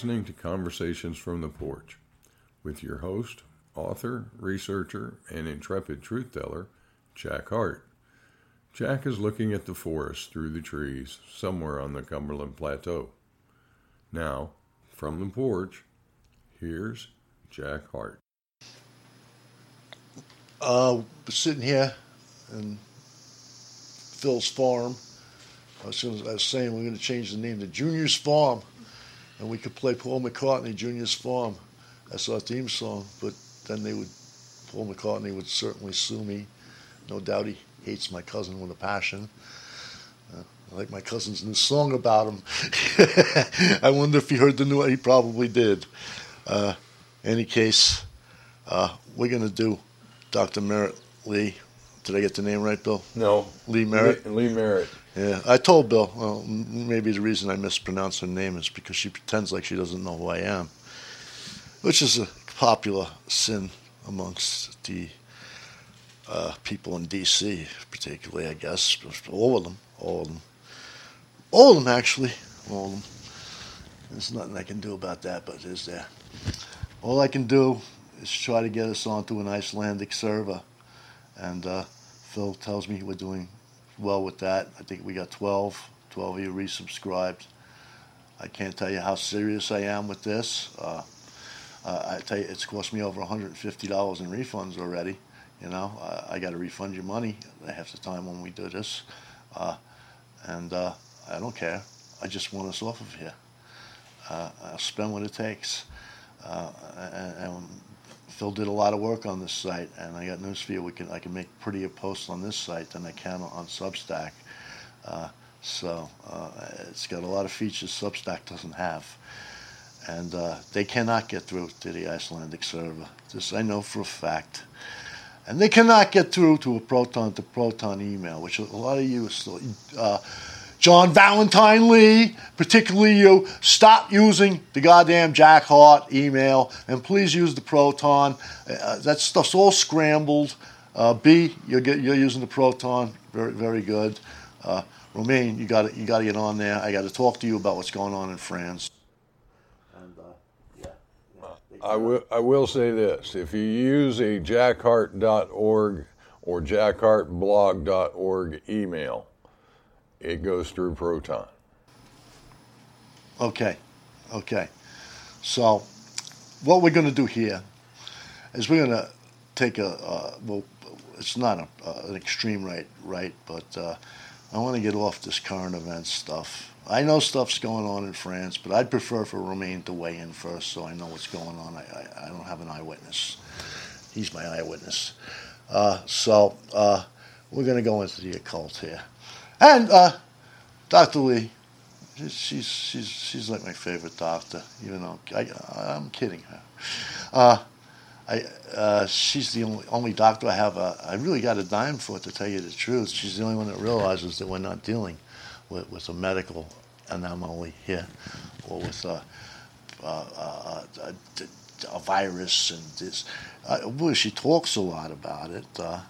listening to Conversations from the Porch with your host, author, researcher, and intrepid truth teller, Jack Heart. Jack is looking at the forest through the trees somewhere on the Cumberland Plateau. Now, from the porch, here's Jack Heart. Uh, sitting here in Phil's farm. I was saying, we're going to change the name to Junior's Farm, and we could play Paul McCartney, Junior's Farm. as our theme song. But then they would, Paul McCartney would certainly sue me. No doubt he hates my cousin with a passion. Uh, I like my cousin's new song about him. I wonder if he heard the new one. He probably did. Uh, any case, uh, we're going to do Dr. Merritt Lee. Did I get the name right, Bill? No. Lee Merritt? Lee, Lee Merritt. Yeah, I told Bill. Well, maybe the reason I mispronounce her name is because she pretends like she doesn't know who I am, which is a popular sin amongst the uh, people in D.C., particularly, I guess. All of them. All of them. All of them, actually. All of them. There's nothing I can do about that, but is there? All I can do is try to get us onto an Icelandic server. And uh, Phil tells me we're doing well with that. I think we got 12, 12 of you resubscribed. I can't tell you how serious I am with this. Uh, uh, I tell you, it's cost me over $150 in refunds already. You know, I, I got to refund your money half the time when we do this, uh, and uh, I don't care. I just want us off of here. Uh, I'll spend what it takes. Uh, and, and Phil did a lot of work on this site, and I got news for you. We can I can make prettier posts on this site than I can on Substack. Uh, so uh, it's got a lot of features Substack doesn't have, and uh, they cannot get through to the Icelandic server. This I know for a fact. And they cannot get through to a proton to proton email, which a lot of you still. Uh, John Valentine Lee, particularly you, stop using the goddamn Jack Heart email and please use the Proton. Uh, that stuff's all scrambled. Uh, B, you're, get, you're using the Proton, very very good. Uh, Romaine, you got you got to get on there. I got to talk to you about what's going on in France. And uh, yeah, yeah I will I will say this: if you use a jackheart.org or jackhartblog.org email it goes through Proton. Okay, okay. So, what we're going to do here is we're going to take a uh, well, it's not a, uh, an extreme right, right, but uh, I want to get off this current events stuff. I know stuff's going on in France, but I'd prefer for Romaine to weigh in first, so I know what's going on. I, I, I don't have an eyewitness. He's my eyewitness. Uh, so uh, we're going to go into the occult here. And uh, Dr. Lee, she's, she's, she's like my favorite doctor, even though I, I'm kidding her. Uh, I, uh, she's the only, only doctor I have. A, I really got a dime for, it, to tell you the truth. She's the only one that realizes that we're not dealing with, with a medical anomaly here or with a, a, a, a virus and this. Uh, well, she talks a lot about it. Uh,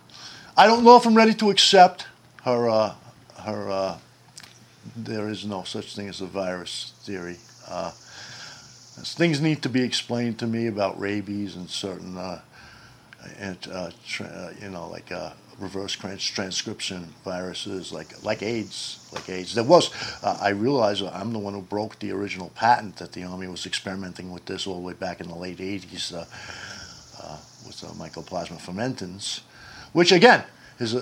I don't know if I'm ready to accept her uh, her uh, there is no such thing as a virus theory. Uh, things need to be explained to me about rabies and certain, uh, and, uh, tra- uh, you know, like uh, reverse trans- transcription viruses, like like AIDS, like AIDS. There was, I realize I'm the one who broke the original patent that the army was experimenting with this all the way back in the late 80s with mycoplasma fermentans, which again is a,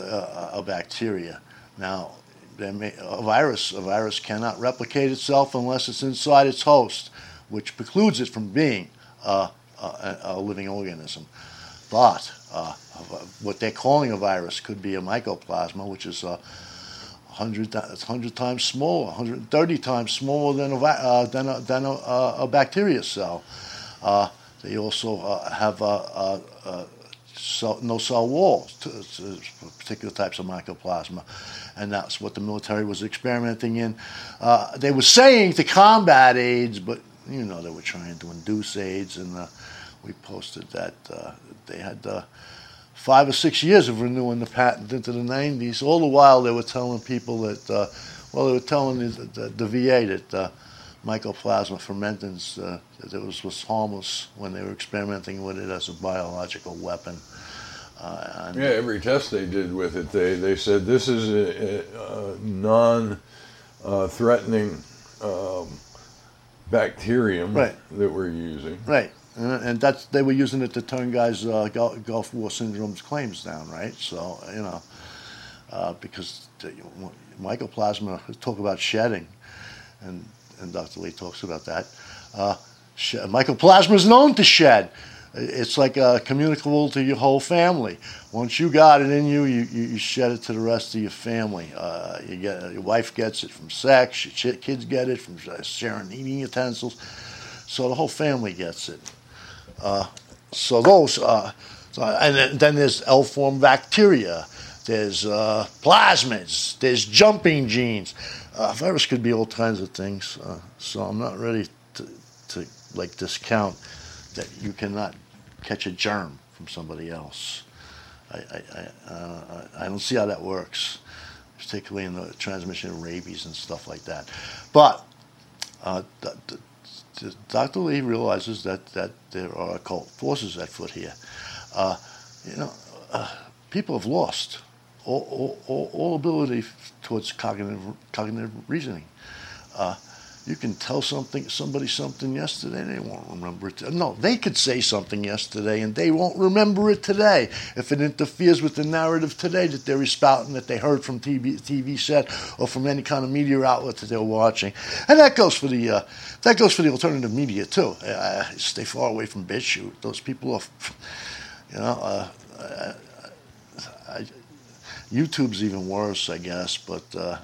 a, a bacteria. Now, a virus, a virus cannot replicate itself unless it's inside its host, which precludes it from being a, a, a living organism. But uh, what they're calling a virus could be a mycoplasma, which is a 100, 100 times smaller, 130 times smaller than a, uh, than a, than a, a bacteria cell. Uh, they also uh, have no cell walls to, to, particular types of mycoplasma and that's what the military was experimenting in. Uh, they were saying to combat AIDS, but you know they were trying to induce AIDS, and uh, we posted that uh, they had uh, five or six years of renewing the patent into the 90s. All the while they were telling people that, uh, well, they were telling the, the, the VA that uh, mycoplasma fermentans uh, that was, was harmless when they were experimenting with it as a biological weapon. Uh, yeah, every test they did with it, they, they said this is a, a, a non uh, threatening um, bacterium right. that we're using. Right. And that's they were using it to turn guys' uh, Gulf War syndrome's claims down, right? So you know, uh, because the, mycoplasma talk about shedding, and and Dr. Lee talks about that. Uh, mycoplasma is known to shed. It's like uh, communicable to your whole family. Once you got it in you, you, you shed it to the rest of your family. Uh, you get your wife gets it from sex. Your kids get it from sharing eating utensils. So the whole family gets it. Uh, so those, uh, so, and then, then there's L-form bacteria. There's uh, plasmids. There's jumping genes. Uh, virus could be all kinds of things. Uh, so I'm not ready to, to like discount that you cannot catch a germ from somebody else. I, I, I, uh, I don't see how that works, particularly in the transmission of rabies and stuff like that. But uh, Dr. Lee realizes that, that there are occult forces at foot here. Uh, you know, uh, people have lost all, all, all, ability towards cognitive, cognitive reasoning. Uh, you can tell something somebody something yesterday and they won't remember it no they could say something yesterday and they won't remember it today. If it interferes with the narrative today that they're espouting that they heard from TV, TV set or from any kind of media outlet that they're watching. And that goes for the uh, that goes for the alternative media too. Uh, stay far away from BitChute those people are you know uh, I, I, YouTube's even worse I guess but uh,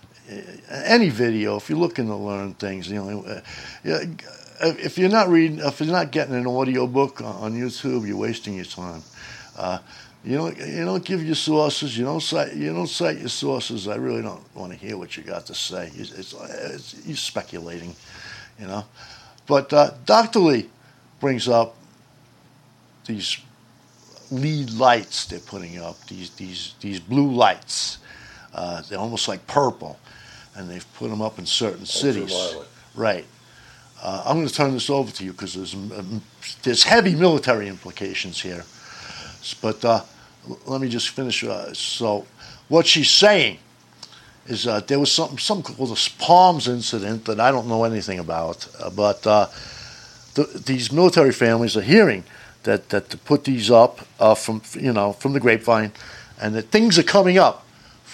any video, if you're looking to learn things, you know, uh, if you're not reading, if you're not getting an audio book on YouTube, you're wasting your time. Uh, you don't, you don't give your sources. You don't cite, you don't cite your sources. I really don't want to hear what you got to say. It's, it's, it's you're speculating, you know. But uh, Dr. Lee brings up these lead lights they're putting up. These these these blue lights. Uh, they're almost like purple and they've put them up in certain cities. Right. Uh, I'm going to turn this over to you because there's um, there's heavy military implications here. But uh, let me just finish. Uh, so, what she's saying is uh, there was something something called the Palms incident that I don't know anything about, uh, but uh, the, these military families are hearing that that to put these up from you know from the grapevine, and that things are coming up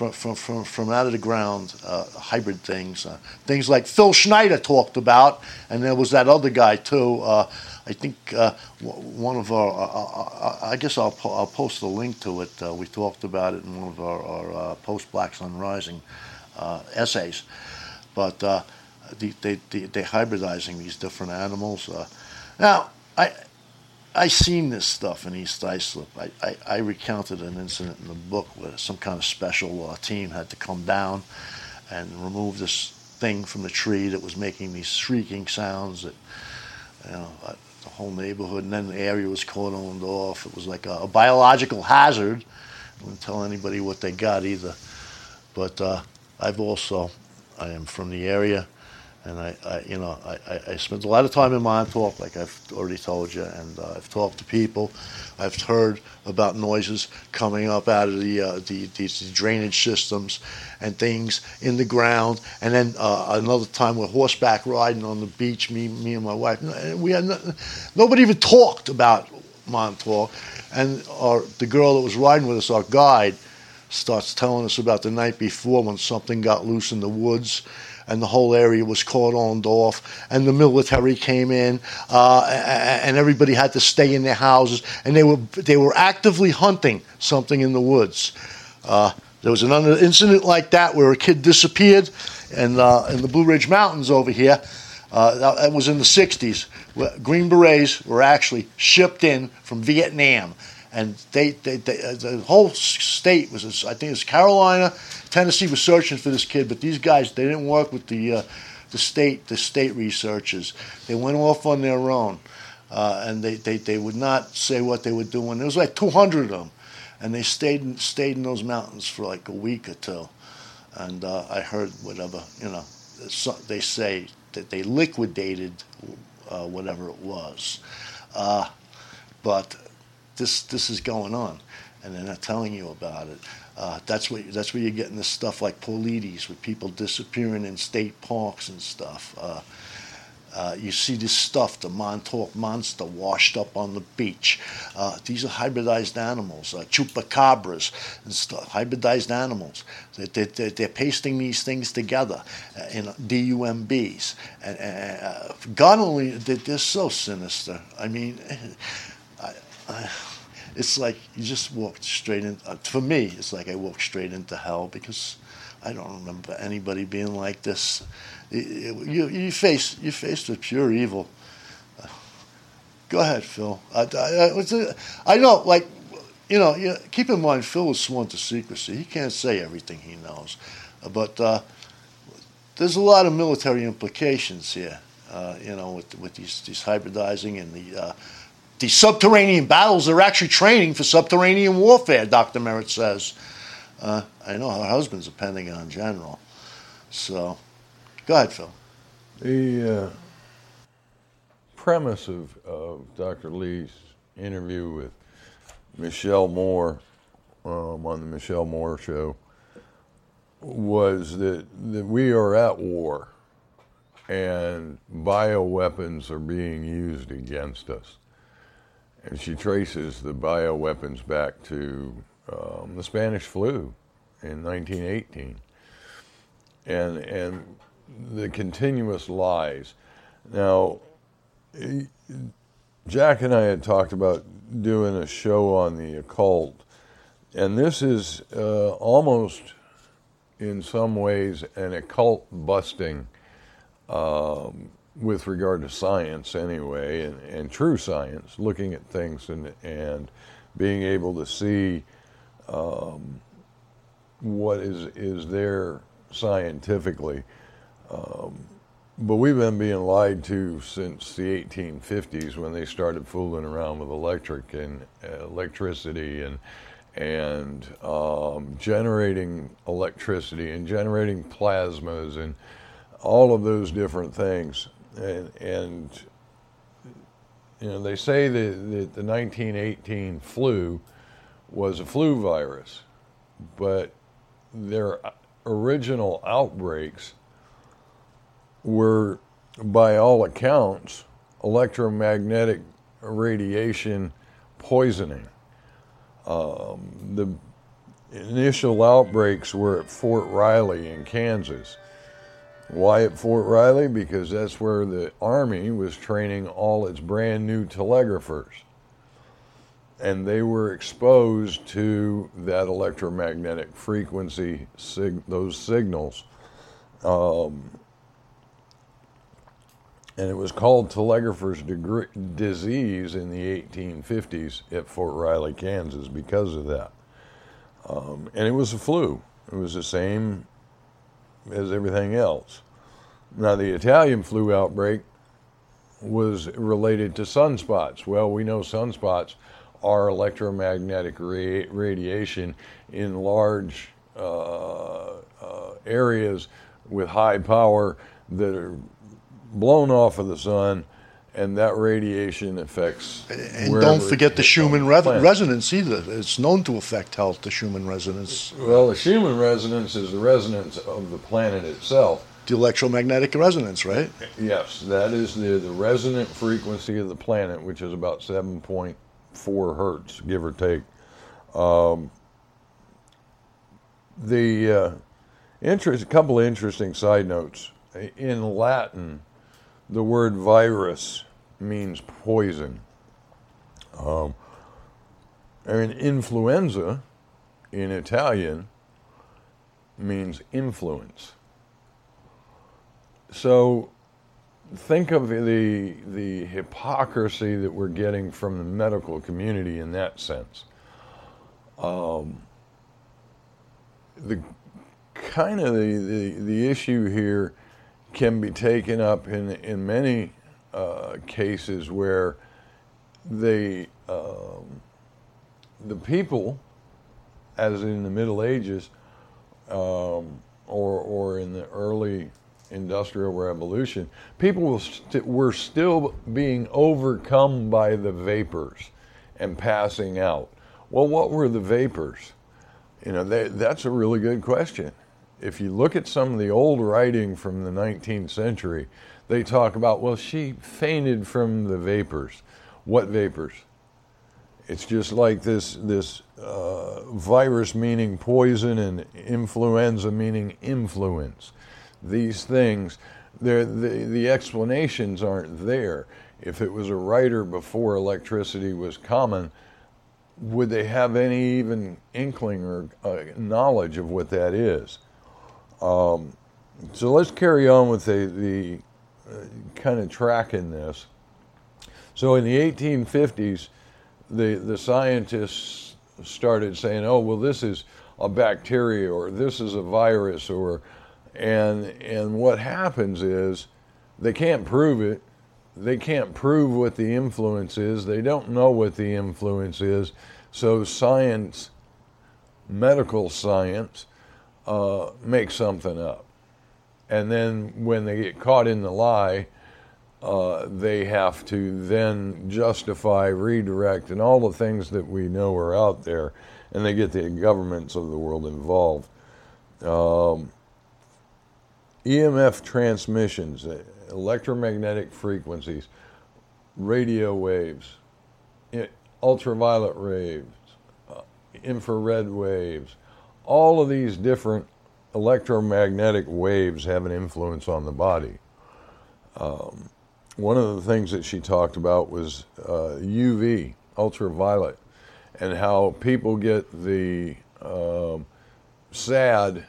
from, from, from, from out of the ground, uh, hybrid things. Uh, things like Phil Schneider talked about, and there was that other guy too. Uh, I think uh, one of our, uh, uh, I guess I'll, po- I'll post a link to it. we talked about it in one of our, our post Black Sun Rising essays. But they, they, they, they're hybridizing these different animals. now, I, I seen this stuff in East Islip. I, I, I, recounted an incident in the book where some kind of special uh, team had to come down and remove this thing from the tree that was making these shrieking sounds that you know uh, the whole neighborhood and then the area was cordoned off. It was like a, a biological hazard. I wouldn't tell anybody what they got either. But uh, I've also I am from the area and I, I you know, I, I, spent a lot of time in Montauk, like I've already told you, and uh, I've talked to people. I've heard about noises coming up out of the, uh, the these drainage systems and things in the ground. And then uh, another time we're horseback riding on the beach, me, me and my wife. We had no, nobody even talked about Montauk, and our the girl that was riding with us, our guide, starts telling us about the night before when something got loose in the woods and the whole area was cordoned off, and the military came in, uh, and everybody had to stay in their houses, and they were they were actively hunting something in the woods. Uh, there was an incident like that where a kid disappeared, and uh, in the Blue Ridge Mountains over here. Uh, that was in the 60s. Green Berets were actually shipped in from Vietnam and they, they, they uh, the whole state was I think it was Carolina, Tennessee was searching for this kid, but these guys they didn't work with the uh, the state the state researchers. They went off on their own, uh, and they, they they would not say what they were doing. There was like 200 of them, and they stayed in, stayed in those mountains for like a week or two, and uh, I heard whatever you know. They say that they liquidated uh, whatever it was. Uh, but this this is going on, and they're not telling you about it. Uh, that's what that's where you're getting this stuff like Paulides, with people disappearing in state parks and stuff. Uh, uh, you see this stuff, the Montauk monster washed up on the beach. Uh, these are hybridized animals, uh, chupacabras and stuff, hybridized animals. They, they, they're pasting these things together uh, in DUMBs. And, uh, God only, they're so sinister. I mean, I, I, it's like you just walked straight in. Uh, for me, it's like I walked straight into hell because I don't remember anybody being like this you, you face you faced with pure evil. Go ahead, Phil. I, I, I know, like, you know, you, keep in mind, Phil is sworn to secrecy. He can't say everything he knows, but uh, there's a lot of military implications here. Uh, you know, with with these these hybridizing and the uh, these subterranean battles. They're actually training for subterranean warfare. Doctor Merritt says. Uh, I know her husband's a Pentagon general, so Go ahead, Phil. The uh, premise of, of Dr. Lee's interview with Michelle Moore um, on the Michelle Moore show was that, that we are at war and bioweapons are being used against us. And she traces the bioweapons back to um, the Spanish flu in 1918. And, and the continuous lies. Now, Jack and I had talked about doing a show on the occult, and this is uh, almost, in some ways, an occult busting um, with regard to science, anyway, and, and, true science, looking at things and, and being able to see um, what is, is there scientifically. Um, but we've been being lied to since the 1850s when they started fooling around with electric and uh, electricity and and um, generating electricity and generating plasmas and all of those different things. And, and you know, they say that, that the 1918 flu was a flu virus, but their original outbreaks were, by all accounts, electromagnetic radiation poisoning. Um, the initial outbreaks were at Fort Riley in Kansas. Why at Fort Riley? Because that's where the Army was training all its brand new telegraphers. And they were exposed to that electromagnetic frequency, sig- those signals. Um, and it was called telegrapher's disease in the 1850s at Fort Riley, Kansas, because of that. Um, and it was a flu. It was the same as everything else. Now, the Italian flu outbreak was related to sunspots. Well, we know sunspots are electromagnetic ra- radiation in large uh, uh, areas with high power that are blown off of the sun, and that radiation affects. And don't forget the Schumann re- resonance either. It's known to affect health, the Schumann resonance. Well, the Schumann resonance is the resonance of the planet itself. The electromagnetic resonance, right? Yes, that is the, the resonant frequency of the planet, which is about 7.4 hertz, give or take. Um, the uh, interest, a couple of interesting side notes. In Latin, the word virus means poison. Um, and influenza in Italian means influence. So think of the, the hypocrisy that we're getting from the medical community in that sense. Um, the kind of the, the, the issue here can be taken up in, in many uh, cases where the, um, the people, as in the Middle Ages um, or, or in the early industrial revolution, people were, st- were still being overcome by the vapors and passing out. Well, what were the vapors? You know, they, that's a really good question. If you look at some of the old writing from the 19th century, they talk about, well, she fainted from the vapors. What vapors? It's just like this this uh, virus meaning poison and influenza meaning influence. These things, the the explanations aren't there. If it was a writer before electricity was common, would they have any even inkling or uh, knowledge of what that is? Um, so let's carry on with the, the uh, kind of tracking this. So in the 1850s, the, the scientists started saying, oh, well, this is a bacteria or this is a virus or and and what happens is they can't prove it. They can't prove what the influence is. They don't know what the influence is. So science medical science uh, makes something up and then when they get caught in the lie uh, they have to then justify, redirect, and all the things that we know are out there, and they get the governments of the world involved. Um, EMF transmissions, electromagnetic frequencies, radio waves, ultraviolet waves, uh, infrared waves, all of these different electromagnetic waves have an influence on the body. Um, one of the things that she talked about was uh, UV, ultraviolet, and how people get the um, sad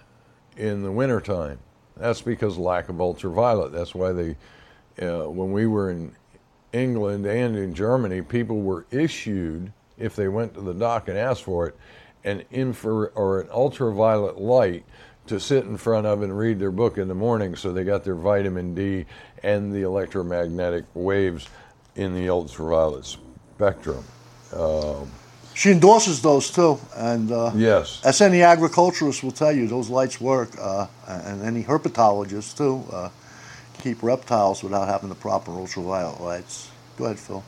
in the wintertime. That's because lack of ultraviolet. That's why they, uh, when we were in England and in Germany, people were issued, if they went to the doc and asked for it, an infra or an ultraviolet light to sit in front of and read their book in the morning so they got their vitamin D and the electromagnetic waves in the ultraviolet spectrum. Um, she endorses those too, and uh, yes, as any agriculturist will tell you, those lights work, uh, and any herpetologist too. Uh, keep reptiles without having the proper ultraviolet lights. Go ahead, Phil.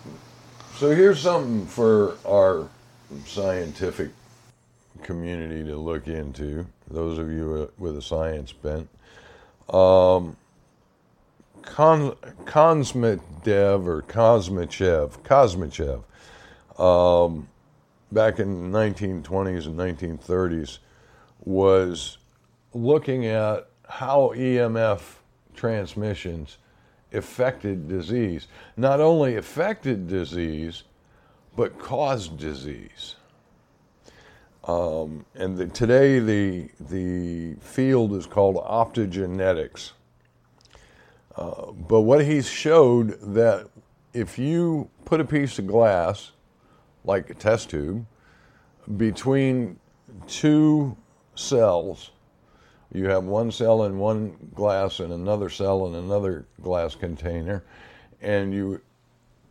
So here's something for our scientific community to look into. Those of you with a science bent. Um, or Kosmachev, Kosmachev, um, back in the 1920s and 1930s, was looking at how EMF transmissions affected disease. Not only affected disease, but caused disease. Um, and the, today the the field is called optogenetics. Uh, but what he showed that if you put a piece of glass, like a test tube, between two cells, you have one cell in one glass and another cell in another glass container, and you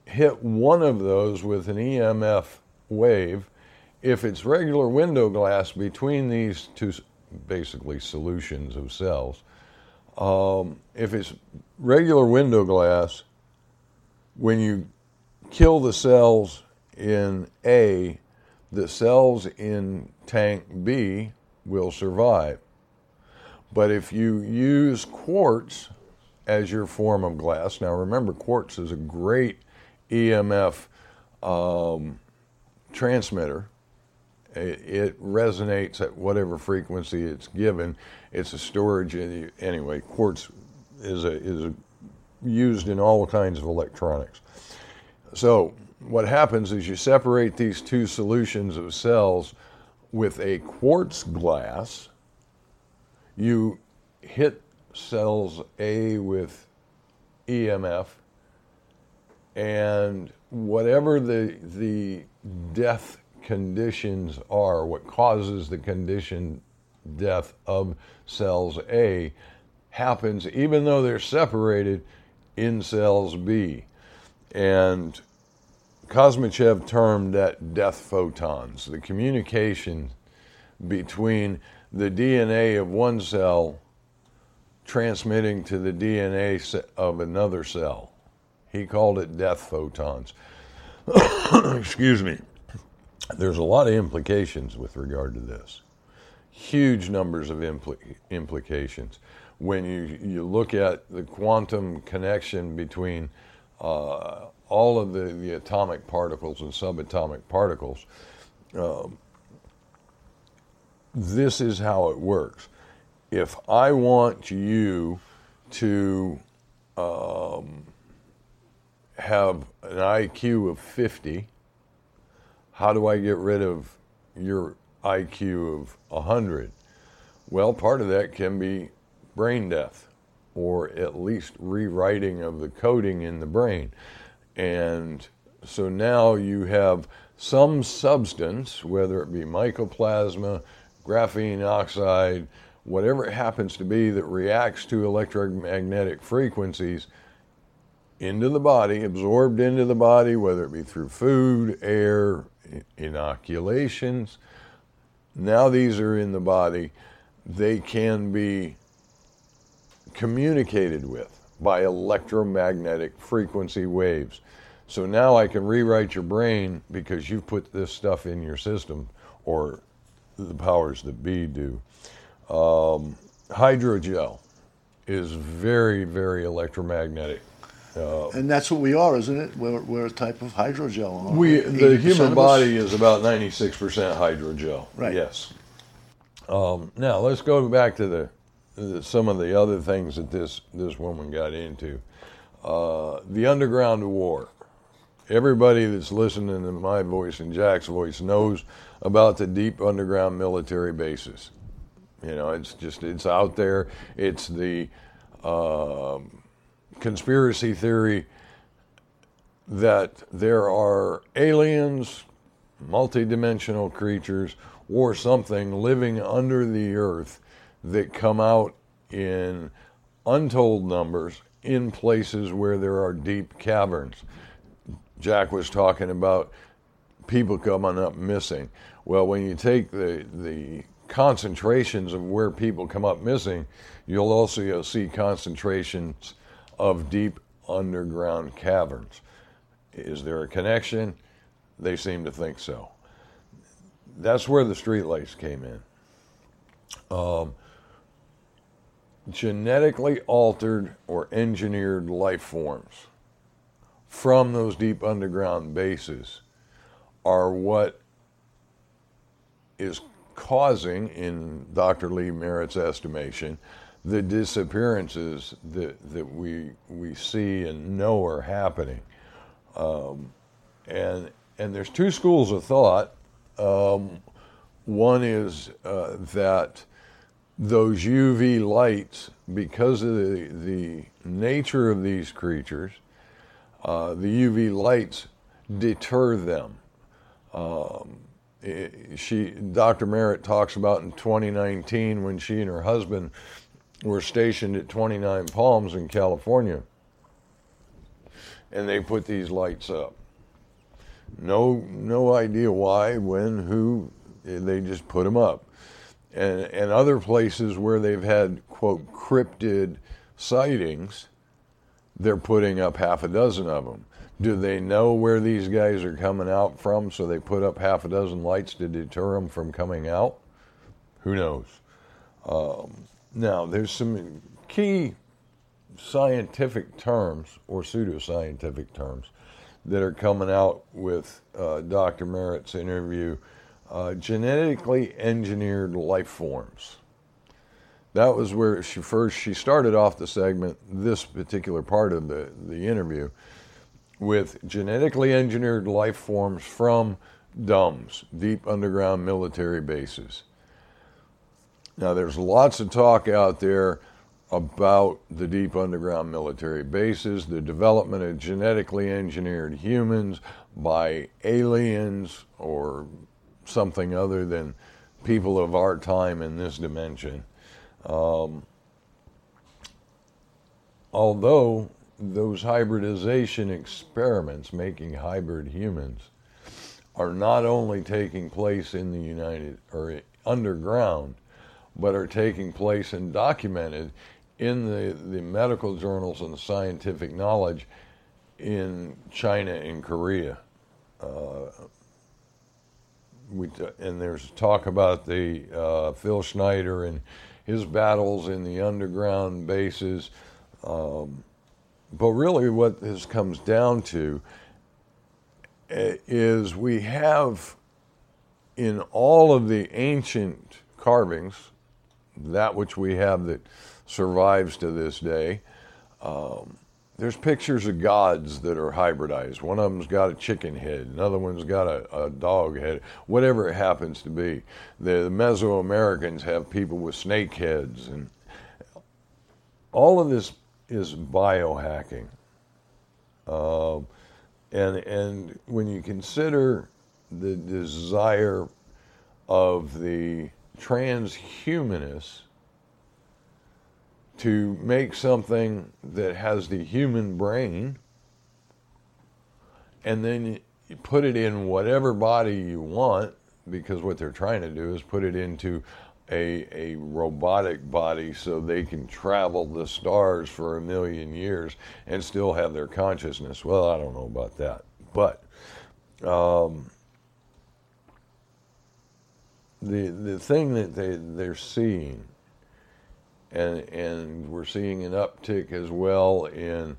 hit one of those with an EMF wave, if it's regular window glass between these two basically solutions of cells, um, if it's regular window glass, when you kill the cells in A, the cells in tank B will survive. But if you use quartz as your form of glass, now remember, quartz is a great EMF um, transmitter. It, resonates at whatever frequency it's given. It's a storage anyway. Quartz is a, is a, used in all kinds of electronics. So what happens is you separate these two solutions of cells with a quartz glass. You hit cells A with EMF, and whatever the the death conditions are, what causes the condition death of cells A, happens even though they're separated in cells B. And Kosmachev termed that death photons, the communication between the DNA of one cell transmitting to the DNA of another cell. He called it death photons. Excuse me. There's a lot of implications with regard to this. Huge numbers of impl- implications. When you, you look at the quantum connection between uh, all of the, the atomic particles and subatomic particles, um, this is how it works. If I want you to um, have an IQ of 50, how do I get rid of your IQ of 100? Well, part of that can be brain death or at least rewriting of the coding in the brain. And so now you have some substance, whether it be mycoplasma, graphene oxide, whatever it happens to be that reacts to electromagnetic frequencies into the body, absorbed into the body, whether it be through food, air, inoculations. Now these are in the body. They can be communicated with by electromagnetic frequency waves. So now I can rewrite your brain because you've put this stuff in your system, or the powers that be do. Um, hydrogel is very, very electromagnetic. Uh, and that's what we are, isn't it? We're, we're a type of hydrogel. We the human body is about ninety six percent hydrogel. Right. Yes. Um, now let's go back to the, the, some of the other things that this this woman got into. Uh, the underground war. Everybody that's listening to my voice and Jack's voice knows about the deep underground military bases. You know, it's just it's out there. It's the um, conspiracy theory that there are aliens, multidimensional creatures, or something living under the earth that come out in untold numbers in places where there are deep caverns. Jack was talking about people coming up missing. Well, when you take the, the concentrations of where people come up missing, you'll also see concentrations of deep underground caverns. Is there a connection? They seem to think so. That's where the streetlights came in. Um, genetically altered or engineered life forms from those deep underground bases are what is causing, in Dr. Lee Merritt's estimation, the disappearances that, that we, we see and know are happening. Um, and, and there's two schools of thought. Um, one is uh, that those UV lights, because of the, the nature of these creatures, uh, the UV lights deter them. Um, she, Dr. Merritt talks about in 2019 when she and her husband were stationed at 29 Palms in California. And they put these lights up. No, no idea why, when, who. They just put them up. And, and other places where they've had, quote, cryptid sightings, they're putting up half a dozen of them. Do they know where these guys are coming out from, so they put up half a dozen lights to deter them from coming out? Who knows? Um, now, there's some key scientific terms or pseudoscientific terms that are coming out with uh, Dr. Merritt's interview uh, genetically engineered life forms. That was where she first she started off the segment, this particular part of the, the interview, with genetically engineered life forms from DUMBs, deep underground military bases. Now, there's lots of talk out there about the deep underground military bases, the development of genetically engineered humans by aliens or something other than people of our time in this dimension. Um, although those hybridization experiments making hybrid humans are not only taking place in the United or underground, but are taking place and documented in the, the medical journals and scientific knowledge in China and Korea. Uh, we and there's talk about the uh, Phil Schneider and his battles in the underground bases. Um, but really, what this comes down to eh, is we have in all of the ancient carvings, that which we have that survives to this day, um, there's pictures of gods that are hybridized. One of them's got a chicken head, another one's got a, a dog head, whatever it happens to be. The, the Mesoamericans have people with snake heads, and all of this is biohacking. Um, and and when you consider the desire of the transhumanists to make something that has the human brain and then you put it in whatever body you want because what they're trying to do is put it into a, a robotic body so they can travel the stars for a million years and still have their consciousness. Well, I don't know about that. But um, the, the thing that they, they're seeing, and, and we're seeing an uptick as well in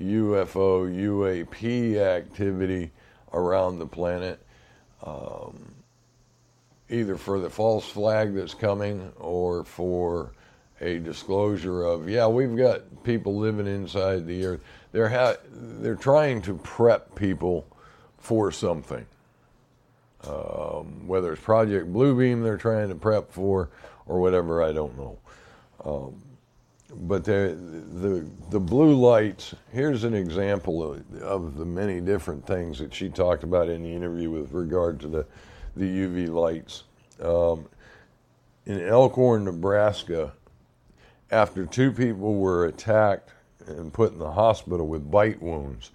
UFO, UAP activity around the planet. Um, either for the false flag that's coming or for a disclosure of yeah we've got people living inside the earth they're ha- they're trying to prep people for something um, whether it's project bluebeam they're trying to prep for or whatever i don't know um, but the, the the blue lights here's an example of, of the many different things that she talked about in the interview with regard to the the UV lights. Um, in Elkhorn, Nebraska, after two people were attacked and put in the hospital with bite wounds,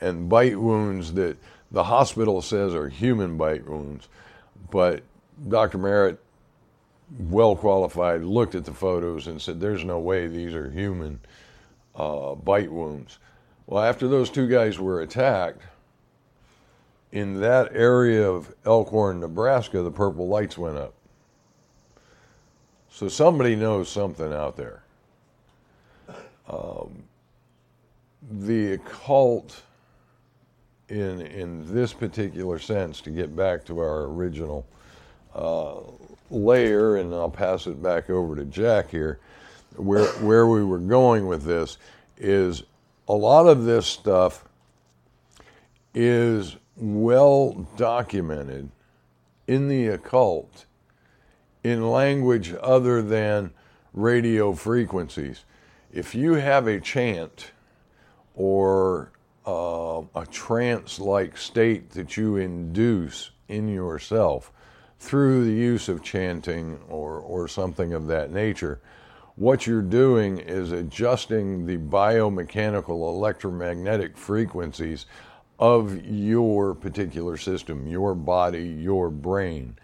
and bite wounds that the hospital says are human bite wounds, but Dr. Merritt, well qualified, looked at the photos and said, There's no way these are human uh, bite wounds. Well, after those two guys were attacked, in that area of Elkhorn, Nebraska, the purple lights went up. So somebody knows something out there. Um, the occult, in in this particular sense, to get back to our original uh, layer, and I'll pass it back over to Jack here. Where where we were going with this is a lot of this stuff is well documented in the occult in language other than radio frequencies. If you have a chant or uh, a trance like state that you induce in yourself through the use of chanting or, or something of that nature, what you're doing is adjusting the biomechanical electromagnetic frequencies of your particular system, your body, your brain.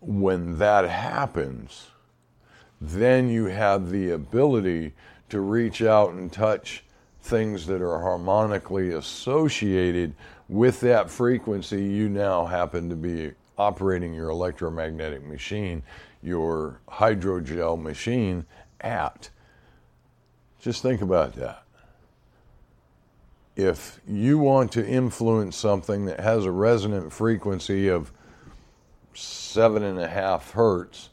When that happens, then you have the ability to reach out and touch things that are harmonically associated with that frequency you now happen to be operating your electromagnetic machine, your hydrogel machine at. Just think about that if you want to influence something that has a resonant frequency of seven and a half hertz,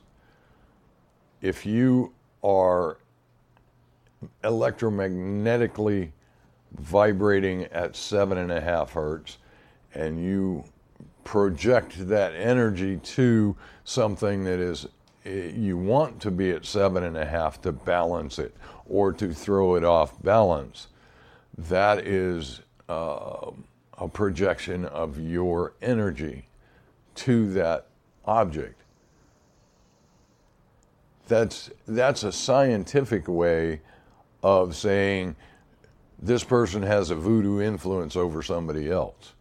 if you are electromagnetically vibrating at seven and a half hertz and you project that energy to something that is eh, you want to be at seven and a half to balance it or to throw it off balance that is uh, a projection of your energy to that object. That's, that's a scientific way of saying this person has a voodoo influence over somebody else.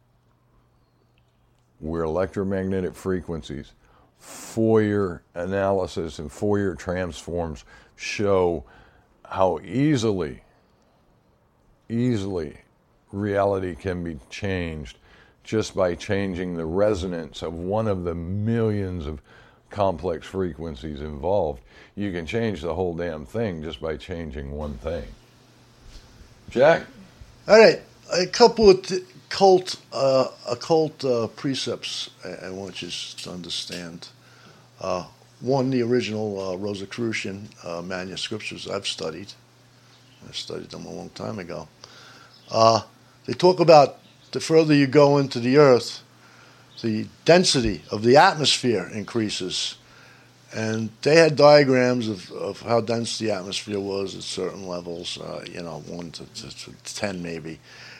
Where electromagnetic frequencies, Fourier analysis and Fourier transforms show how easily, easily reality can be changed just by changing the resonance of one of the millions of complex frequencies involved. You can change the whole damn thing just by changing one thing. Jack? All right, a couple of t- cult, uh, occult uh, precepts I-, I, want you to understand. Uh, one, the original uh, Rosicrucian uh, manuscripts I've studied. I studied them a long time ago. Uh, they talk about the further you go into the earth, the density of the atmosphere increases. And they had diagrams of, of how dense the atmosphere was at certain levels, uh, you know, 1 to, to, to, 10 maybe.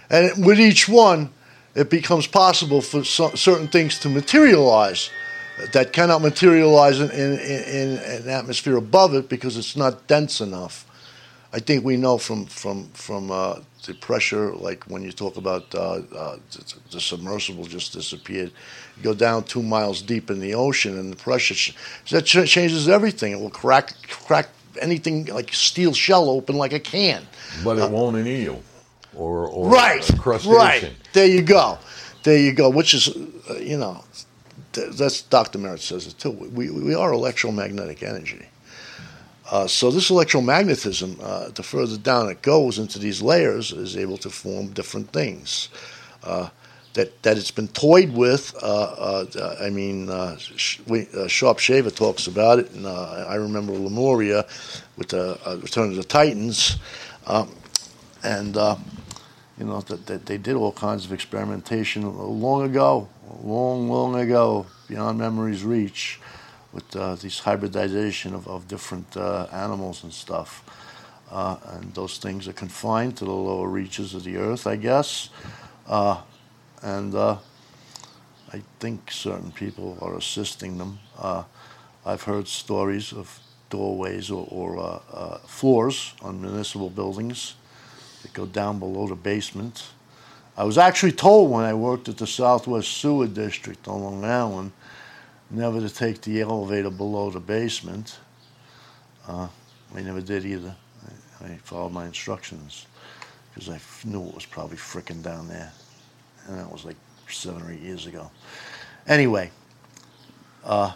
And with each one, it becomes possible for so, certain things to materialize that cannot materialize in, in, in, an atmosphere above it because it's not dense enough. I think we know from from from uh, the pressure, like when you talk about uh, uh, the, submersible just disappeared. You go down two miles deep in the ocean, and the pressure that changes everything. It will crack crack anything like steel shell open like a can. But it uh, won't an eel or or right, crustacean. Right. There you go. There you go. Which is, uh, you know, that's Dr. Merritt says it too. We, we are electromagnetic energy. Uh, so this electromagnetism, uh, the further down it goes into these layers, is able to form different things. Uh, that that it's been toyed with. Uh, uh, I mean, Sh- we, Sharpe Shaver talks about it, and I remember Lemuria with the Return of the Titans, um, and you know that, that they did all kinds of experimentation long ago, long, long ago, beyond memory's reach with uh, these hybridization of, of different uh, animals and stuff. Uh, and those things are confined to the lower reaches of the earth, I guess. Uh, and uh, I think certain people are assisting them. Uh, I've heard stories of doorways or, or floors on municipal buildings that go down below the basement. I was actually told when I worked at the Southwest Sewer District on Long Island never to take the elevator below the basement. Uh, I never did either. I, I followed my instructions because I knew it was probably fricking down there. And that was like seven or eight years ago. Anyway, uh,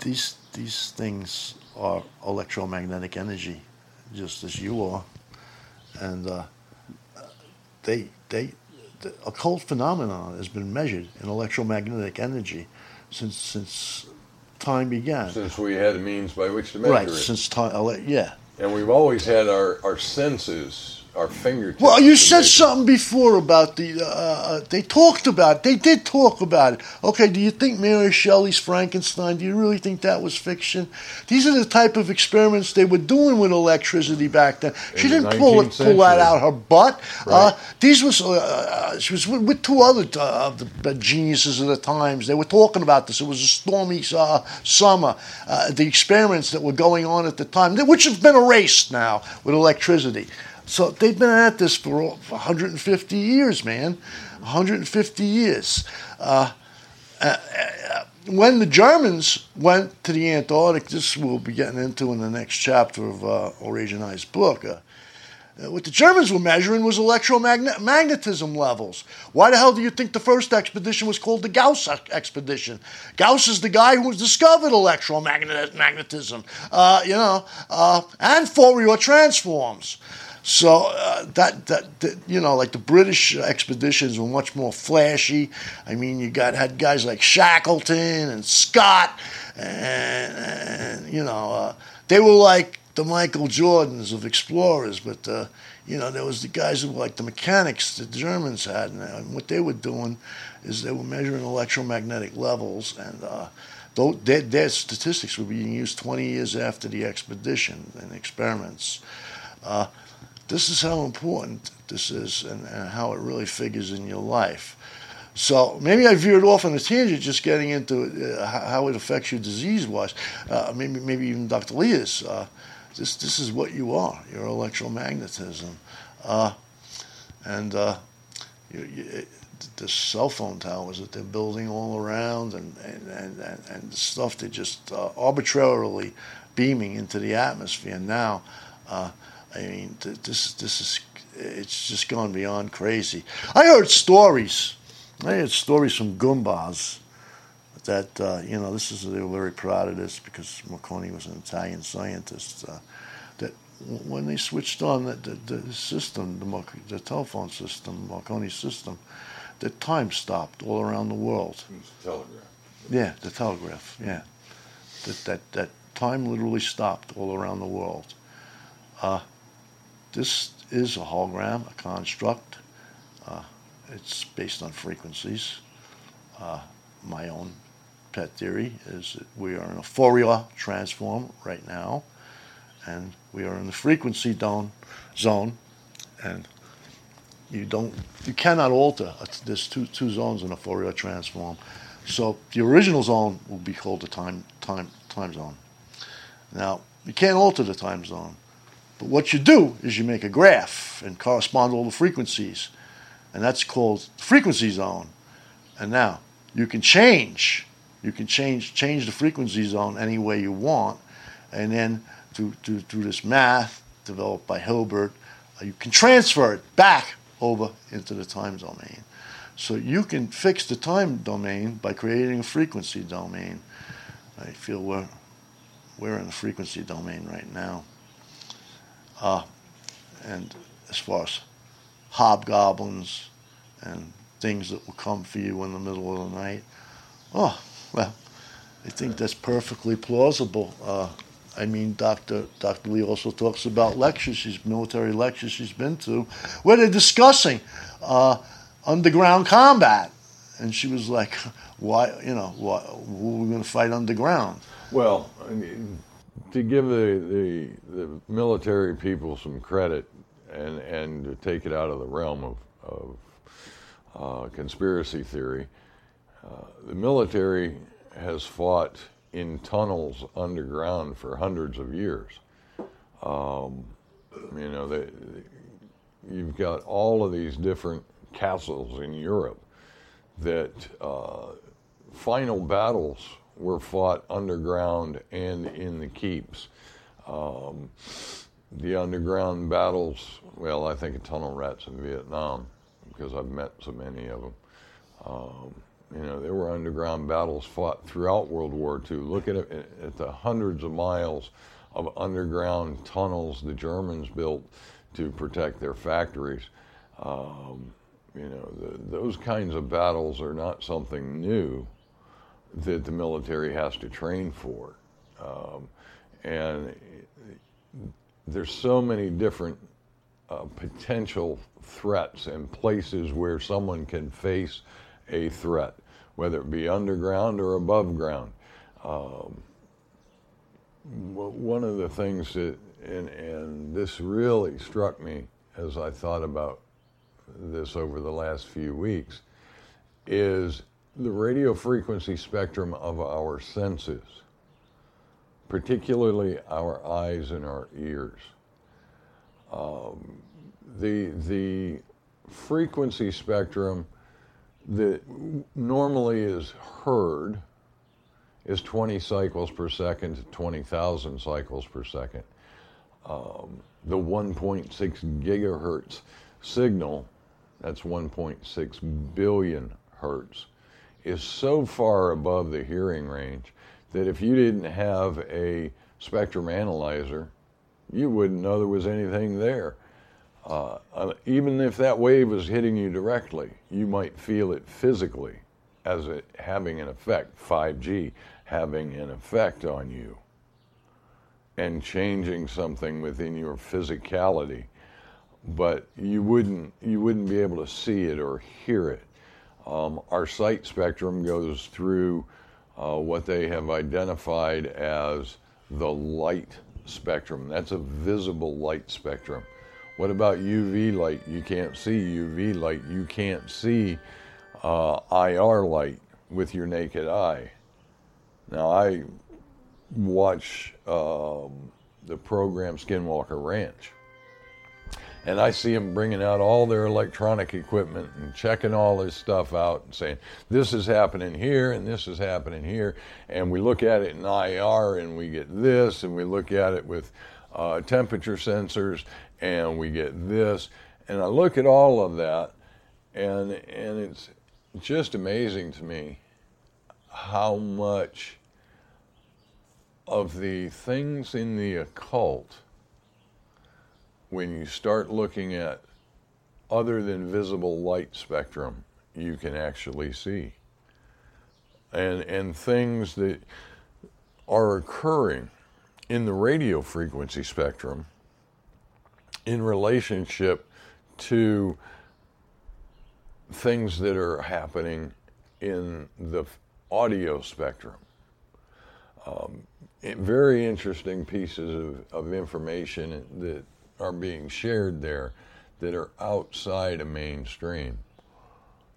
these, these things are electromagnetic energy, just as you are. And uh, they, they, the occult phenomenon has been measured in electromagnetic energy since since time began. Since we had a means by which to measure right, it. Right, since time, uh, yeah. And we've always had our, our senses our fingertips. Well, you said something before about the. Uh, uh, they talked about. It. They did talk about it. Okay, do you think Mary Shelley's Frankenstein? Do you really think that was fiction? These are the type of experiments they were doing with electricity back then. She didn't pull it, pull that out her butt. Uh, right. Uh, these was uh, uh, she was with, with two other of the geniuses of the times. They were talking about this. It was a stormy summer. the experiments that were going on at the time, which have been erased now with electricity. So they've been at this for 150 years, man. 150 years. Uh, uh, uh, when the Germans went to the Antarctic, this we'll be getting into in the next chapter of uh, book. Uh, uh, what the Germans were measuring was electromagnetism levels. Why the hell do you think the first expedition was called the Gauss expedition? Gauss is the guy who discovered electromagnetism, you know, and Fourier transforms. So uh, that, that, that you know, like the British expeditions were much more flashy. I mean, you got had guys like Shackleton and Scott, and, and you know, uh, they were like the Michael Jordans of explorers. But uh, you know, there was the guys who were like the mechanics the Germans had, and what they were doing is they were measuring electromagnetic levels and. Uh, their, their statistics were being used 20 years after the expedition and experiments. Uh, this is how important this is and, and how it really figures in your life. So maybe I veered off on a tangent, just getting into uh, how it affects your disease-wise. Uh, maybe maybe even Dr. Leah's. Uh, this this is what you are. Your electromagnetism, uh, and uh, you, you, the cell phone towers that they're building all around, and and and, and the stuff they're just uh, arbitrarily beaming into the atmosphere now I mean, th- this this is it's just gone beyond crazy. I heard stories. I heard stories from Goombas that uh, you know this is they were very proud of this because Marconi was an Italian scientist. Uh, that when they switched on the, the, the system, the, Mar- the telephone system, Marconi system, the time stopped all around the world. Telegraph. Yeah, the telegraph. Yeah, that that that time literally stopped all around the world. Uh, this is a hologram, a construct. Uh, it's based on frequencies. Uh, my own pet theory is that we are in a Fourier transform right now, and we are in the frequency zone, zone, and you don't, you cannot alter. There's two two zones in a Fourier transform, so the original zone will be called the time time time zone. Now you can't alter the time zone, but what you do is you make a graph and correspond all the frequencies, and that's called frequency zone. And now you can change. You can change change the frequency zone any way you want, and then through through, through this math developed by Hilbert, uh, you can transfer it back over into the time domain. So you can fix the time domain by creating a frequency domain. I feel we're we're in the frequency domain right now. Uh, and as far as hobgoblins and things that will come for you in the middle of the night, oh well, I think that's perfectly plausible. Uh, I mean, Dr. Dr. Lee also talks about lectures, she's military lectures she's been to, where they're discussing uh, underground combat, and she was like, "Why, you know, why, who are we going to fight underground?" Well, I mean, to give the, the, the military people some credit and, and to take it out of the realm of, of uh, conspiracy theory, uh, the military has fought in tunnels underground for hundreds of years. Um, you know, they, you've got all of these different castles in Europe that uh, final battles were fought underground and in the keeps. Um, the underground battles, well, I think of tunnel rats in Vietnam because I've met so many of them. Um, you know, there were underground battles fought throughout World War II. Look at at the hundreds of miles of underground tunnels the Germans built to protect their factories. Um, you know, the, those kinds of battles are not something new that the military has to train for. Um, and there's so many different uh, potential threats and places where someone can face a threat, whether it be underground or above ground. Um, one of the things that, and, and this really struck me as I thought about this over the last few weeks, is the radio frequency spectrum of our senses, particularly our eyes and our ears. Um, the, the frequency spectrum that normally is heard is 20 cycles per second to 20,000 cycles per second. Um, the 1.6 gigahertz signal, that's 1.6 billion hertz, is so far above the hearing range that if you didn't have a spectrum analyzer, you wouldn't know there was anything there. Uh, uh, even if that wave was hitting you directly, you might feel it physically as it having an effect, 5G having an effect on you and changing something within your physicality. But you wouldn't, you wouldn't be able to see it or hear it. Um, our sight spectrum goes through uh, what they have identified as the light spectrum. That's a visible light spectrum. What about UV light? You can't see UV light. You can't see uh, IR light with your naked eye. Now, I watch um, the program Skinwalker Ranch and I see them bringing out all their electronic equipment and checking all this stuff out and saying, this is happening here and this is happening here. And we look at it in IR and we get this, and we look at it with uh, temperature sensors, and we get this. And I look at all of that, and and it's just amazing to me how much of the things in the occult, when you start looking at other than visible light spectrum, you can actually see. And, and things that are occurring in the radio frequency spectrum in relationship to things that are happening in the audio spectrum. Um, very interesting pieces of, of information that are being shared there that are outside of mainstream.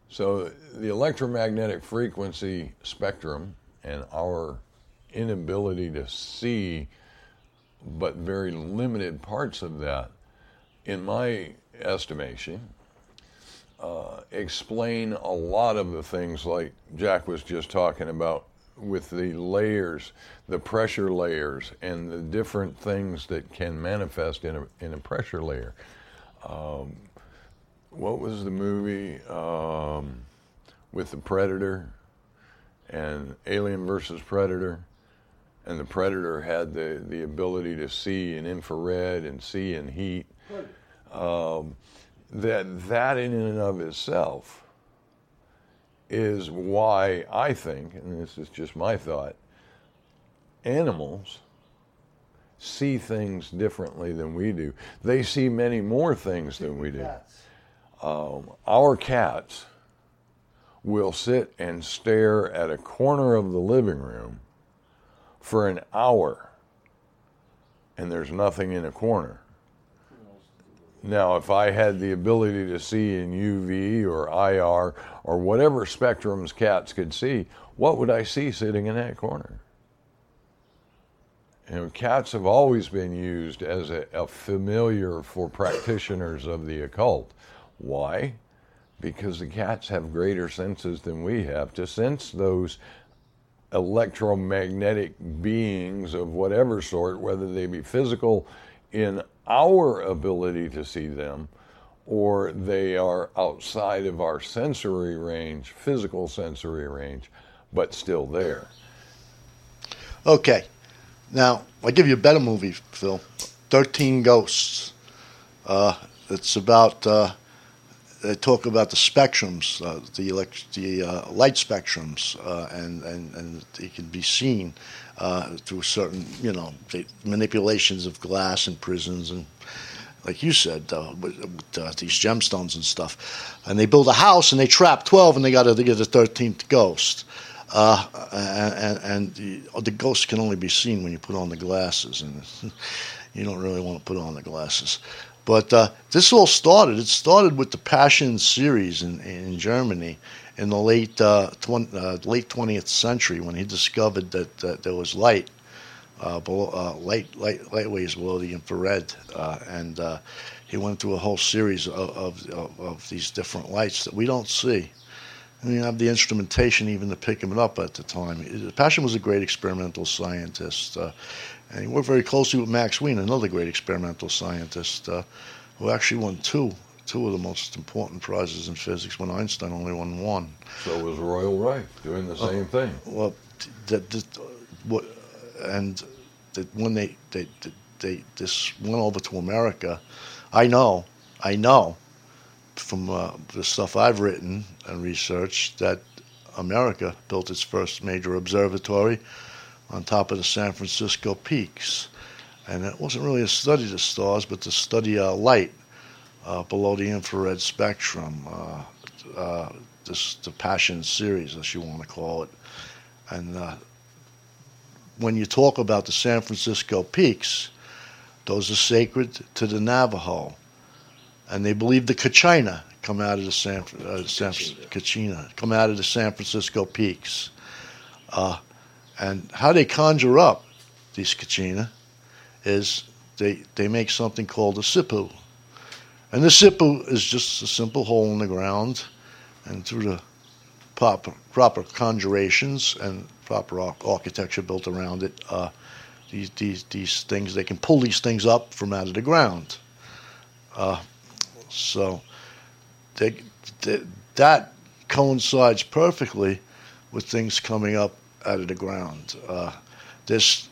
So the electromagnetic frequency spectrum and our inability to see but very limited parts of that, in my estimation, uh, explain a lot of the things like Jack was just talking about with the layers, the pressure layers, and the different things that can manifest in a, in a pressure layer. Um, what was the movie um, with the Predator and Alien versus Predator? And the Predator had the, the ability to see in infrared and see in heat. Um, that that in and of itself is why I think, and this is just my thought, animals see things differently than we do. They see many more things than we do. Um, our cats will sit and stare at a corner of the living room for an hour, and there's nothing in a corner. Now, if I had the ability to see in UV or IR or whatever spectrums cats could see, what would I see sitting in that corner? And cats have always been used as a, a familiar for practitioners of the occult. Why? Because the cats have greater senses than we have to sense those electromagnetic beings of whatever sort, whether they be physical in our ability to see them or they are outside of our sensory range, physical sensory range, but still there. Okay. Now, I'll give you a better movie, Phil 13 Ghosts. Uh, it's about, uh, they talk about the spectrums, uh, the, elect- the uh, light spectrums, uh, and, and, and it can be seen uh, through certain, you know, manipulations of glass in prisons and, like you said, uh, with, with uh, these gemstones and stuff. And they build a house and they trap 12 and they got to get a 13th ghost. Uh, and, and the, the ghost can only be seen when you put on the glasses, and you don't really want to put on the glasses. But uh, this all started. It started with the Paschen series in, in Germany, in the late uh, tw- uh, late 20th century when he discovered that, that there was light uh, below, uh, light, light, light waves below the infrared, uh, and uh, he went through a whole series of, of, of, these different lights that we don't see. And you have the instrumentation even to pick them up at the time. Paschen was a great experimental scientist, and he worked very closely with Max Wien, another great experimental scientist, who actually won two two of the most important prizes in physics when Einstein only won one. So was Royal Wright doing the same uh, thing. Well, that, that, what, and that when they, they, they, they, this went over to America, I know, I know from uh, the stuff I've written and researched that America built its first major observatory on top of the San Francisco peaks. And it wasn't really a study of the stars, but to study uh, light uh, below the infrared spectrum. Uh, uh, this the Paschen series, as you want to call it, and uh, when you talk about the San Francisco peaks, those are sacred to the Navajo, and they believe the Kachina come out of the San, uh, San Kachina come out of the San Francisco peaks, uh, and how they conjure up these Kachina is they they make something called a sipu, and the sipu is just a simple hole in the ground, and through the proper, proper conjurations and proper architecture built around it, uh, these these these things. They can pull these things up from out of the ground. Uh, so they, they, that coincides perfectly with things coming up out of the ground. Uh, this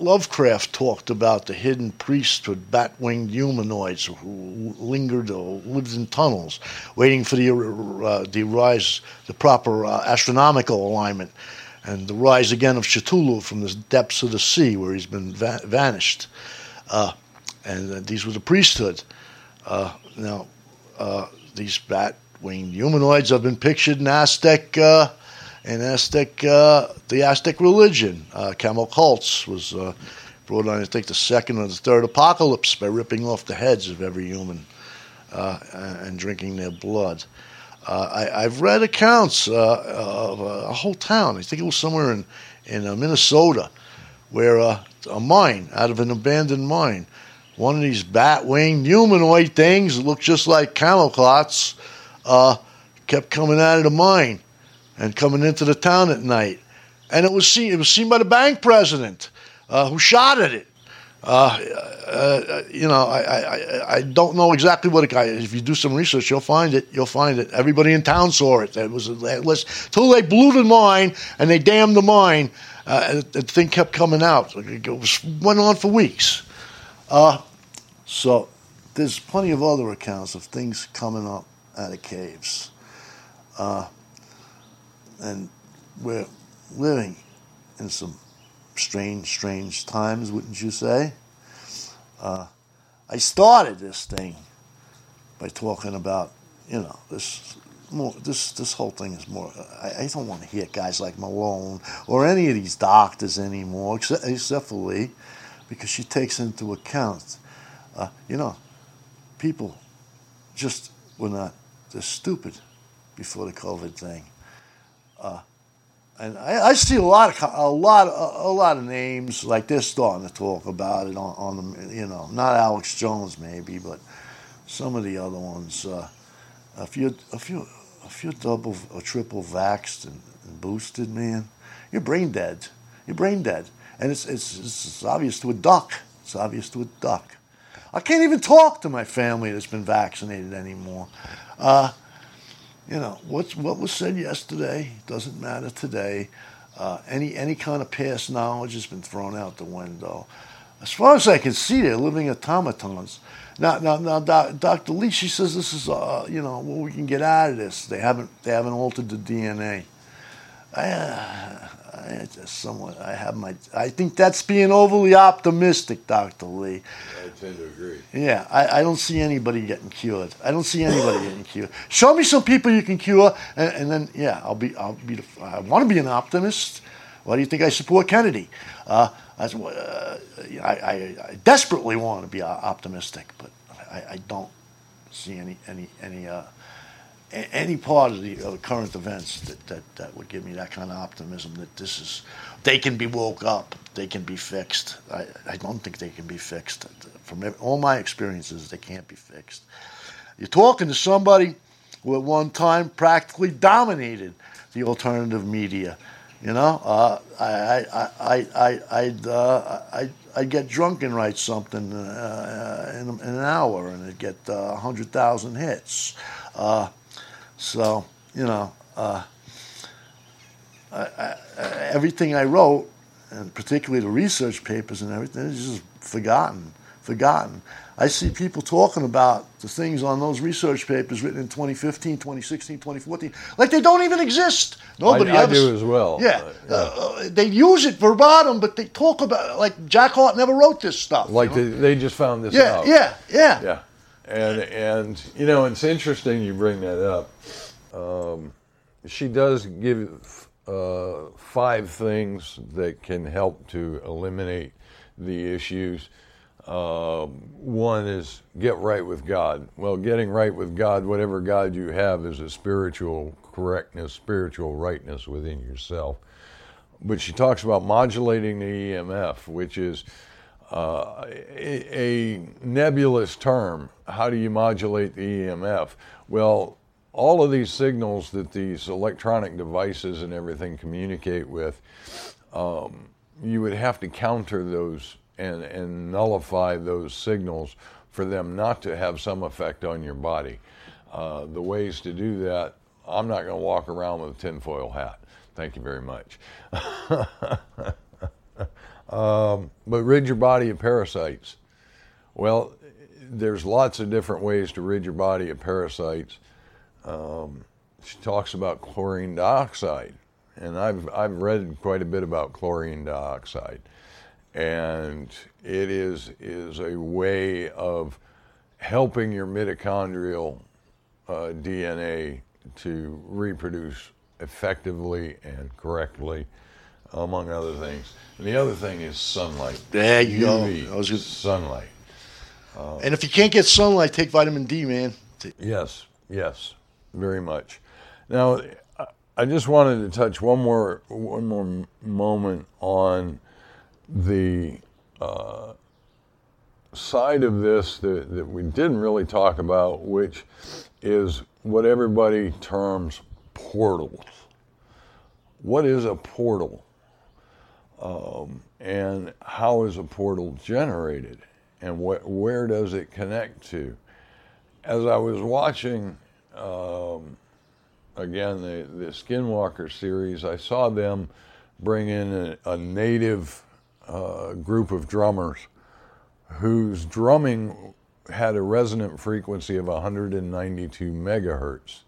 Lovecraft talked about the hidden priesthood, bat-winged humanoids who lingered or lived in tunnels, waiting for the uh, the rise, the proper uh, astronomical alignment, and the rise again of Cthulhu from the depths of the sea, where he's been va- vanished. Uh, and uh, these were the priesthood. Uh, now, uh, these bat-winged humanoids have been pictured in Aztec in Aztec, uh, the Aztec religion. Uh, Cults was uh, brought on, I think, the second or the third apocalypse by ripping off the heads of every human uh, and drinking their blood. Uh, I, have read accounts uh, of a whole town. I think it was somewhere in in Minnesota, where a mine out of an abandoned mine, one of these bat-winged humanoid things that looked just like Camazotz, kept coming out of the mine and coming into the town at night. And it was seen, it was seen by the bank president uh, who shot at it. Uh, uh, you know, I, I, I don't know exactly what it guy. If you do some research, you'll find it. You'll find it. Everybody in town saw it. It was until they blew the mine and they damned the mine. Uh, the thing kept coming out. It was, went on for weeks. Uh, so there's plenty of other accounts of things coming up out of caves. Uh, and we're living in some strange, strange times, wouldn't you say? Uh, I started this thing by talking about, you know, this more, this this whole thing is more. I, I, don't want to hear guys like Malone or any of these doctors anymore, except, except for Lee, because she takes into account, uh, you know, people just were not this stupid before the COVID thing. Uh, and I, I, see a lot of a lot of, a lot of names like they're starting to talk about it on, on the you know not Alex Jones maybe but some of the other ones uh, you if you if you're double or triple vaxxed and, and, boosted man. You're brain dead. You're brain dead. And it's, it's it's obvious to a duck. It's obvious to a duck. I can't even talk to my family that's been vaccinated anymore. Uh, you know, what's, what was said yesterday doesn't matter today. Uh, any, any kind of past knowledge has been thrown out the window. As far as I can see, they're living automatons. Now, now, now, Dr. Lee, she says this is, uh, you know, what we can get out of this. They haven't, they haven't altered the DNA. Uh, I somewhat, I have my, I think that's being overly optimistic, Dr. Lee. I tend to agree. Yeah, I, I don't see anybody getting cured. I don't see anybody getting cured. Show me some people you can cure, and, and then yeah, I'll be, I'll be. The, I want to be an optimist. Why do you think I support Kennedy? Uh, uh, I, I, I, desperately want to be optimistic, but I, I don't see any, any, any. Uh, any part of the current events that, that, that would give me that kind of optimism that this is they can be woke up they can be fixed. I, I don't think they can be fixed. From all my experiences they can't be fixed. You're talking to somebody who at one time practically dominated the alternative media you know? Uh, I, I, I, I, I'd, uh, I, I'd get drunk and write something uh, in, in, an hour and it'd get uh, 100,000 hits. Uh, so, you know, uh, I, I, everything I wrote, and particularly the research papers and everything, is just forgotten, forgotten. I see people talking about the things on those research papers written in 2015, 2016, 2014, like they don't even exist. Nobody I, I ever, do as well. Yeah, yeah. Uh, they use it verbatim, but they talk about like Jack Heart never wrote this stuff. Like you know? they, they just found this yeah, out. Yeah, yeah, yeah. And and you know it's interesting you bring that up. Um, she does give uh, five things that can help to eliminate the issues. Um, one is get right with God. Well, getting right with God, whatever God you have, is a spiritual correctness, spiritual rightness within yourself. But she talks about modulating the EMF, which is a, a, nebulous term. How do you modulate the EMF? Well, all of these signals that these electronic devices and everything communicate with, um, you would have to counter those and, and nullify those signals for them not to have some effect on your body. Uh, the ways to do that, I'm not going to walk around with a tinfoil hat. Thank you very much. um, but rid your body of parasites. Well, there's lots of different ways to rid your body of parasites. Um, she talks about chlorine dioxide, and I've I've read quite a bit about chlorine dioxide, and it is is a way of helping your mitochondrial uh, DNA to reproduce effectively and correctly, among other things. And the other thing is sunlight. There you UV, go. I was gonna- sunlight. And if you can't get sunlight, take vitamin D, man. Yes, yes, very much. Now, I- I just wanted to touch one more one more moment on the uh, side of this that, that we didn't really talk about, which is what everybody terms portals. What is a portal? Um, and how is a portal generated? And what, where does it connect to? as I was watching, um, again, the, the Skinwalker series, I saw them bring in a, a native uh, group of drummers whose drumming had a resonant frequency of 192 megahertz.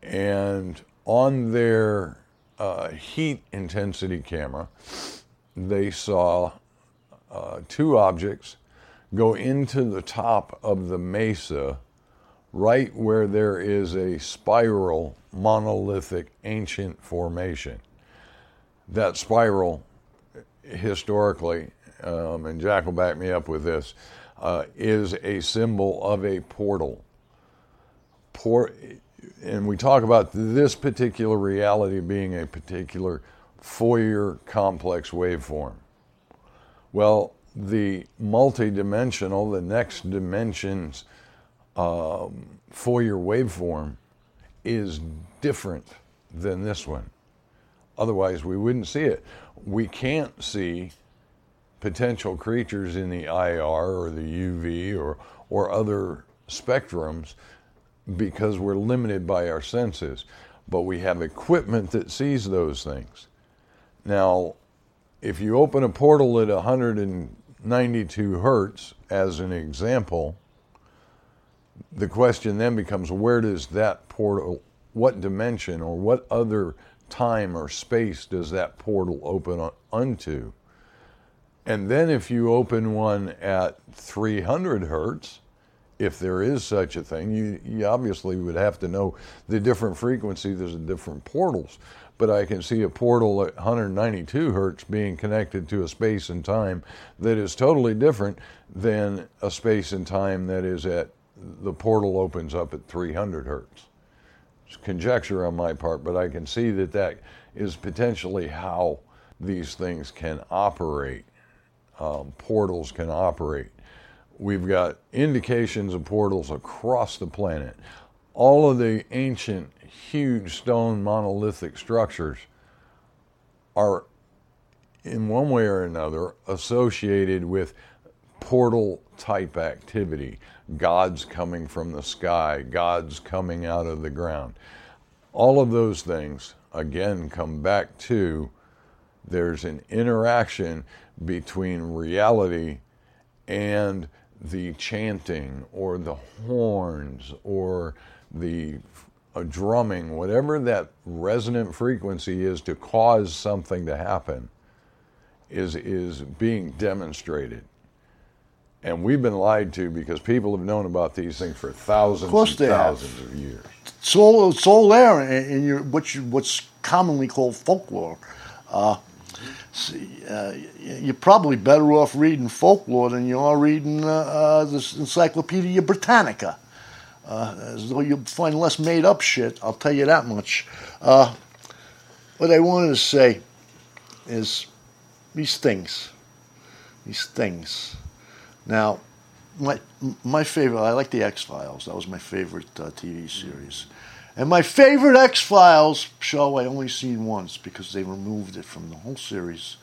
And on their uh, heat intensity camera, they saw uh, two objects go into the top of the mesa right where there is a spiral monolithic ancient formation. That spiral, historically, um, and Jack will back me up with this, uh, is a symbol of a portal. Por- and we talk about this particular reality being a particular Fourier complex waveform. Well, the multidimensional, the next dimensions um, Fourier waveform is different than this one. Otherwise, we wouldn't see it. We can't see potential creatures in the IR or the UV or, or other spectrums because we're limited by our senses. But we have equipment that sees those things. Now, if you open a portal at 192 hertz, as an example, the question then becomes where does that portal, what dimension or what other time or space does that portal open unto? And then if you open one at 300 hertz, if there is such a thing, you, you obviously would have to know the different frequencies, there's different portals. But I can see a portal at 192 hertz being connected to a space and time that is totally different than a space and time that is at the portal opens up at 300 hertz. It's conjecture on my part, but I can see that that is potentially how these things can operate. Um, portals can operate. We've got indications of portals across the planet. All of the ancient, huge stone monolithic structures are, in one way or another, associated with portal type activity. Gods coming from the sky, gods coming out of the ground. All of those things, again, come back to there's an interaction between reality and the chanting or the horns or the uh, drumming, whatever that resonant frequency is to cause something to happen, is, is being demonstrated. And we've been lied to because people have known about these things for thousands course and they have. thousands of years. It's all, it's all there in, in your, what you, what's commonly called folklore. Uh, uh, you're probably better off reading folklore than you are reading uh, uh, this Encyclopedia Britannica. Uh, as though you'll find less made up shit, I'll tell you that much. Uh, what I wanted to say is these things. These things. Now, my my favorite. I like the X Files. That was my favorite TV series. And my favorite X Files show I only seen once because they removed it from the whole series,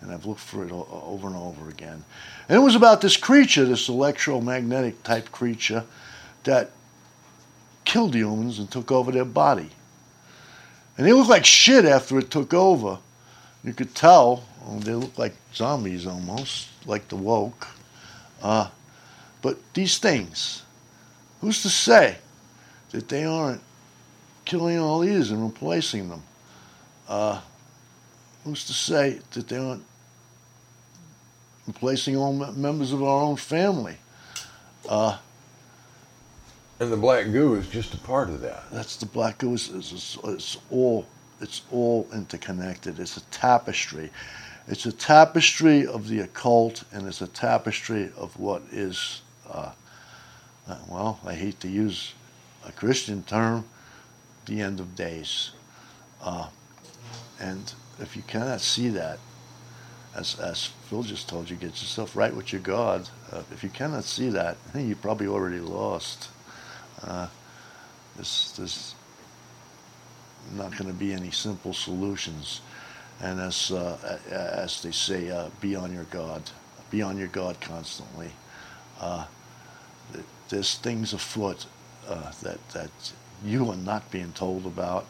and I've looked for it over and over again. And it was about this creature, this electromagnetic type creature, that killed humans and took over their body. And they looked like shit after it took over. You could tell they looked like zombies almost, like the woke. Uh, but these things, who's to say that they aren't killing all these and replacing them? Uh, who's to say that they aren't replacing all members of our own family? Uh, and the black goo is just a part of that. That's the black goo. It's, it's, it's all it's all interconnected. It's a tapestry. It's a tapestry of the occult, and it's a tapestry of what is, uh, well, I hate to use a Christian term, the end of days. Uh, and if you cannot see that, as, as Phil just told you, get yourself right with your God. Uh, if you cannot see that, I think you probably already lost. Uh, there's, there's not going to be any simple solutions. And as, uh, as they say, uh, be on your God. Be on your God constantly. Uh, there's things afoot uh, that, that you are not being told about.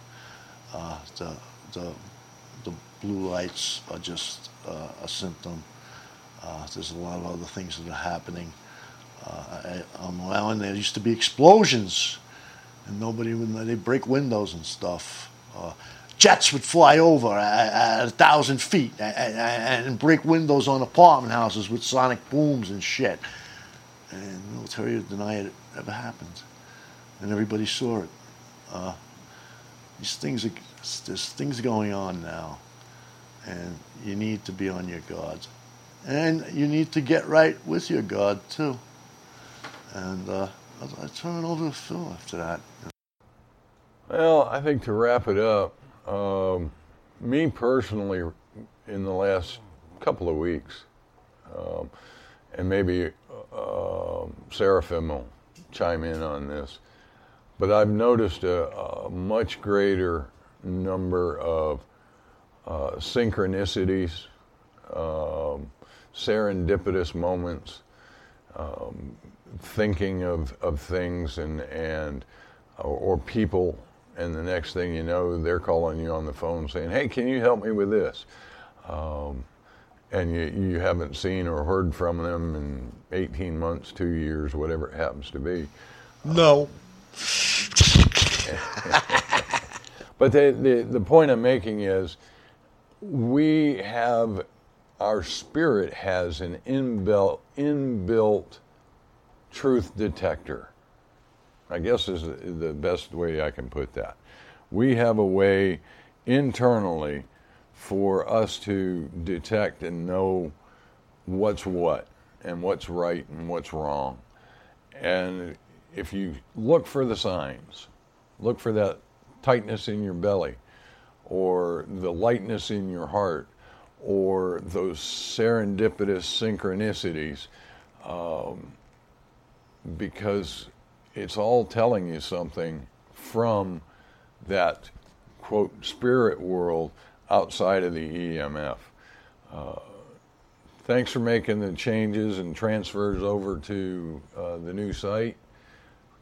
Uh, the, the, the blue lights are just uh, a symptom. there's a lot of other things that are happening. I, am around, there used to be explosions and nobody would they break windows and stuff. Uh, jets would fly over at, at a thousand feet and, and, break windows on apartment houses with sonic booms and shit. And the military would deny it ever happened, and everybody saw it. Uh, these things are there's things going on now, and you need to be on your guard, and you need to get right with your God too. And uh, I turn it over to Phil after that. Well, I think to wrap it up, um, me personally, in the last couple of weeks, um, and maybe uh, Seraphim will chime in on this, but I've noticed a, a much greater number of uh, synchronicities, um, serendipitous moments, um, thinking of, of things and, and or, people, and the next thing you know, they're calling you on the phone saying, "Hey, can you help me with this?" Um, and you, you haven't seen or heard from them in 18 months, two years, whatever it happens to be. No. but the, the, the point I'm making is we have, our spirit has an inbuilt, inbuilt truth detector. I guess is the best way I can put that. We have a way internally for us to detect and know what's what and what's right and what's wrong. And if you look for the signs, look for that tightness in your belly or the lightness in your heart or those serendipitous synchronicities. Um, because it's all telling you something from that quote spirit world outside of the EMF. Uh, thanks for making the changes and transfers over to uh, the new site.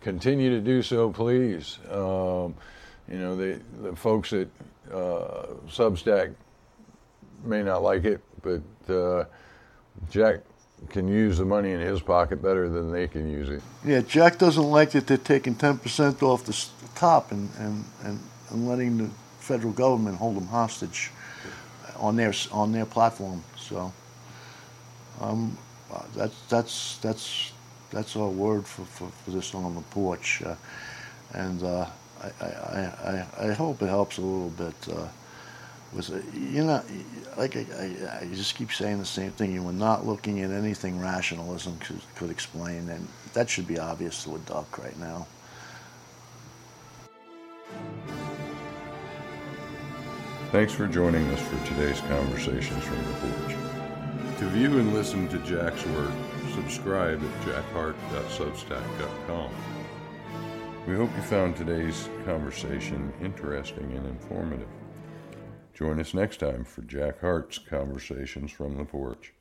Continue to do so, please. Um, you know, the, the folks at uh, Substack may not like it, but uh, Jack can use the money in his pocket better than they can use it. Yeah, Jack doesn't like that they're taking 10% off the top and, and, and, and letting the federal government hold them hostage on their, on their platform. So um, uh, that's, that's, that's, that's our word for, for, for this on the porch. Uh, and uh, I, I, I, I hope it helps a little bit. Uh, was you know like I, I, I, just keep saying the same thing you were not looking at anything rationalism could, could explain and that should be obvious to a duck right now thanks for joining us for today's conversations from the porch to view and listen to jack's work subscribe at jackheart.substack.com we hope you found today's conversation interesting and informative Join us next time for Jack Heart's Conversations from the Porch.